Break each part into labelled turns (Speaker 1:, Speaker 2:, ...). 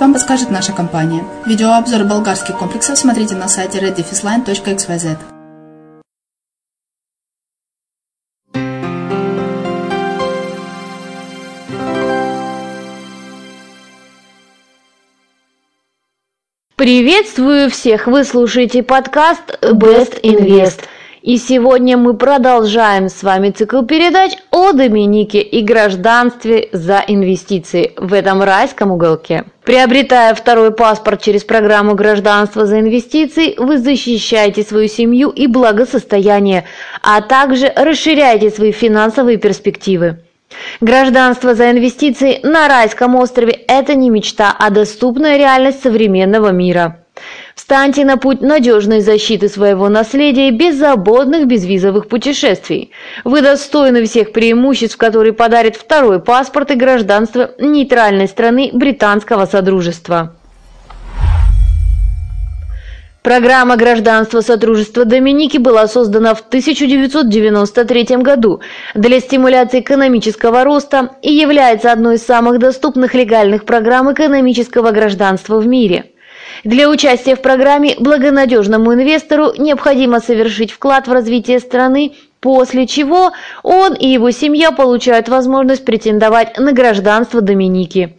Speaker 1: вам подскажет наша компания. Видеообзор болгарских комплексов смотрите на сайте reddefisline.xyz.
Speaker 2: Приветствую всех! Вы слушаете подкаст Best Invest. И сегодня мы продолжаем с вами цикл передач о Доминике и гражданстве за инвестиции в этом райском уголке. Приобретая второй паспорт через программу гражданства за инвестиции, вы защищаете свою семью и благосостояние, а также расширяете свои финансовые перспективы. Гражданство за инвестиции на райском острове – это не мечта, а доступная реальность современного мира. Встаньте на путь надежной защиты своего наследия беззаботных безвизовых путешествий. Вы достойны всех преимуществ, которые подарит второй паспорт и гражданство нейтральной страны британского содружества. Программа гражданства Содружества Доминики была создана в 1993 году для стимуляции экономического роста и является одной из самых доступных легальных программ экономического гражданства в мире. Для участия в программе благонадежному инвестору необходимо совершить вклад в развитие страны, после чего он и его семья получают возможность претендовать на гражданство Доминики.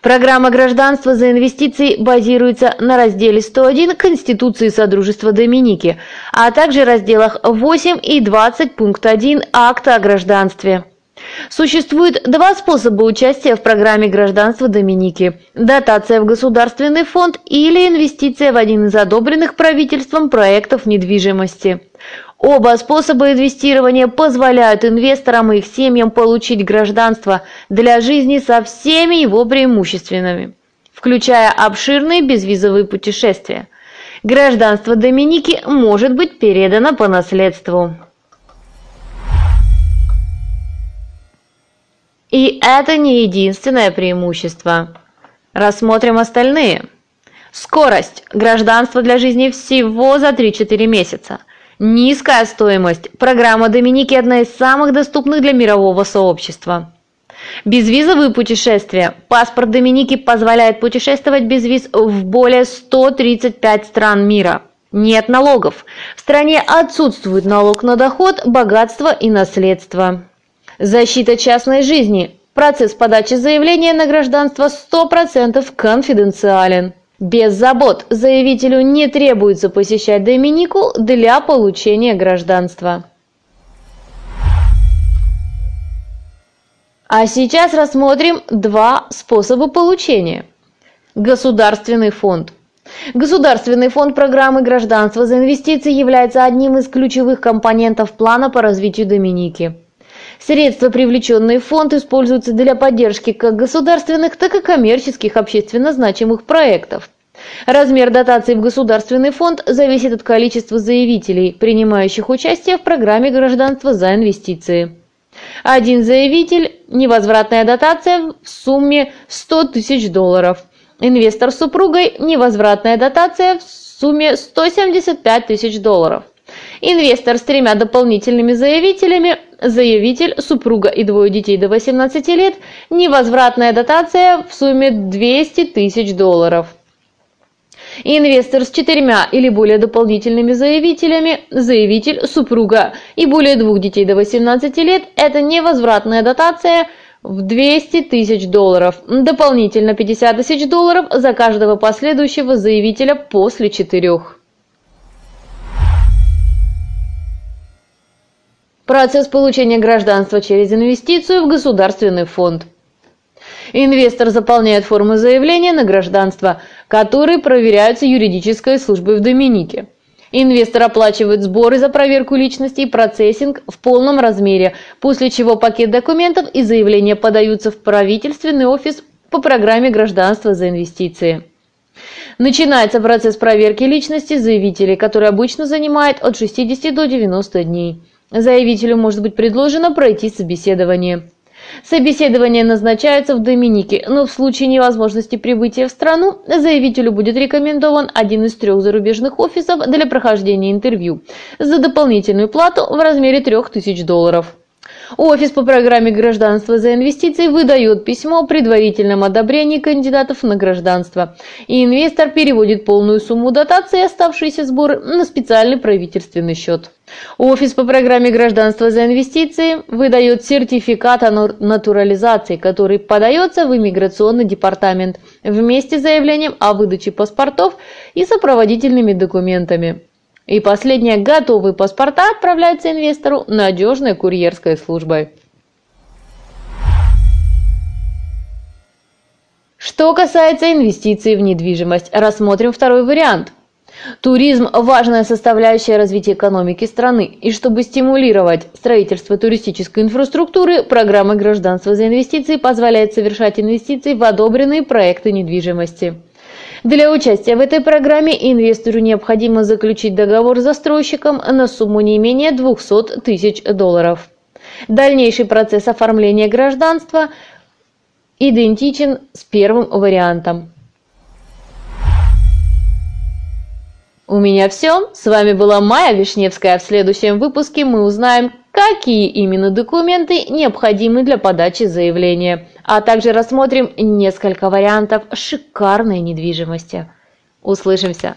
Speaker 2: Программа гражданства за инвестиции базируется на разделе 101 Конституции Содружества Доминики, а также разделах 8 и 20 пункт 1 Акта о гражданстве. Существует два способа участия в программе гражданства Доминики – дотация в государственный фонд или инвестиция в один из одобренных правительством проектов недвижимости. Оба способа инвестирования позволяют инвесторам и их семьям получить гражданство для жизни со всеми его преимуществами, включая обширные безвизовые путешествия. Гражданство Доминики может быть передано по наследству. И это не единственное преимущество. Рассмотрим остальные. Скорость. Гражданство для жизни всего за 3-4 месяца. Низкая стоимость. Программа Доминики одна из самых доступных для мирового сообщества. Безвизовые путешествия. Паспорт Доминики позволяет путешествовать без виз в более 135 стран мира. Нет налогов. В стране отсутствует налог на доход, богатство и наследство. Защита частной жизни. Процесс подачи заявления на гражданство 100% конфиденциален. Без забот заявителю не требуется посещать Доминику для получения гражданства. А сейчас рассмотрим два способа получения. Государственный фонд. Государственный фонд программы гражданства за инвестиции является одним из ключевых компонентов плана по развитию Доминики. Средства, привлеченные в фонд, используются для поддержки как государственных, так и коммерческих общественно значимых проектов. Размер дотации в государственный фонд зависит от количества заявителей, принимающих участие в программе гражданства за инвестиции. Один заявитель – невозвратная дотация в сумме 100 тысяч долларов. Инвестор с супругой – невозвратная дотация в сумме 175 тысяч долларов. Инвестор с тремя дополнительными заявителями, заявитель, супруга и двое детей до 18 лет, невозвратная дотация в сумме 200 тысяч долларов. Инвестор с четырьмя или более дополнительными заявителями, заявитель, супруга и более двух детей до 18 лет – это невозвратная дотация в 200 тысяч долларов, дополнительно 50 тысяч долларов за каждого последующего заявителя после четырех. Процесс получения гражданства через инвестицию в государственный фонд. Инвестор заполняет форму заявления на гражданство, которые проверяются юридической службой в Доминике. Инвестор оплачивает сборы за проверку личности и процессинг в полном размере, после чего пакет документов и заявления подаются в правительственный офис по программе гражданства за инвестиции. Начинается процесс проверки личности заявителей, который обычно занимает от 60 до 90 дней. Заявителю может быть предложено пройти собеседование. Собеседование назначается в Доминике, но в случае невозможности прибытия в страну заявителю будет рекомендован один из трех зарубежных офисов для прохождения интервью за дополнительную плату в размере 3000 долларов. Офис по программе гражданства за инвестиции выдает письмо о предварительном одобрении кандидатов на гражданство, и инвестор переводит полную сумму дотации и оставшиеся сборы на специальный правительственный счет. Офис по программе гражданства за инвестиции выдает сертификат о натурализации, который подается в иммиграционный департамент вместе с заявлением о выдаче паспортов и сопроводительными документами. И последнее, готовые паспорта отправляются инвестору надежной курьерской службой. Что касается инвестиций в недвижимость, рассмотрим второй вариант. Туризм – важная составляющая развития экономики страны, и чтобы стимулировать строительство туристической инфраструктуры, программа гражданства за инвестиции позволяет совершать инвестиции в одобренные проекты недвижимости. Для участия в этой программе инвестору необходимо заключить договор с застройщиком на сумму не менее 200 тысяч долларов. Дальнейший процесс оформления гражданства идентичен с первым вариантом. У меня все. С вами была Майя Вишневская. В следующем выпуске мы узнаем, какие именно документы необходимы для подачи заявления, а также рассмотрим несколько вариантов шикарной недвижимости. Услышимся!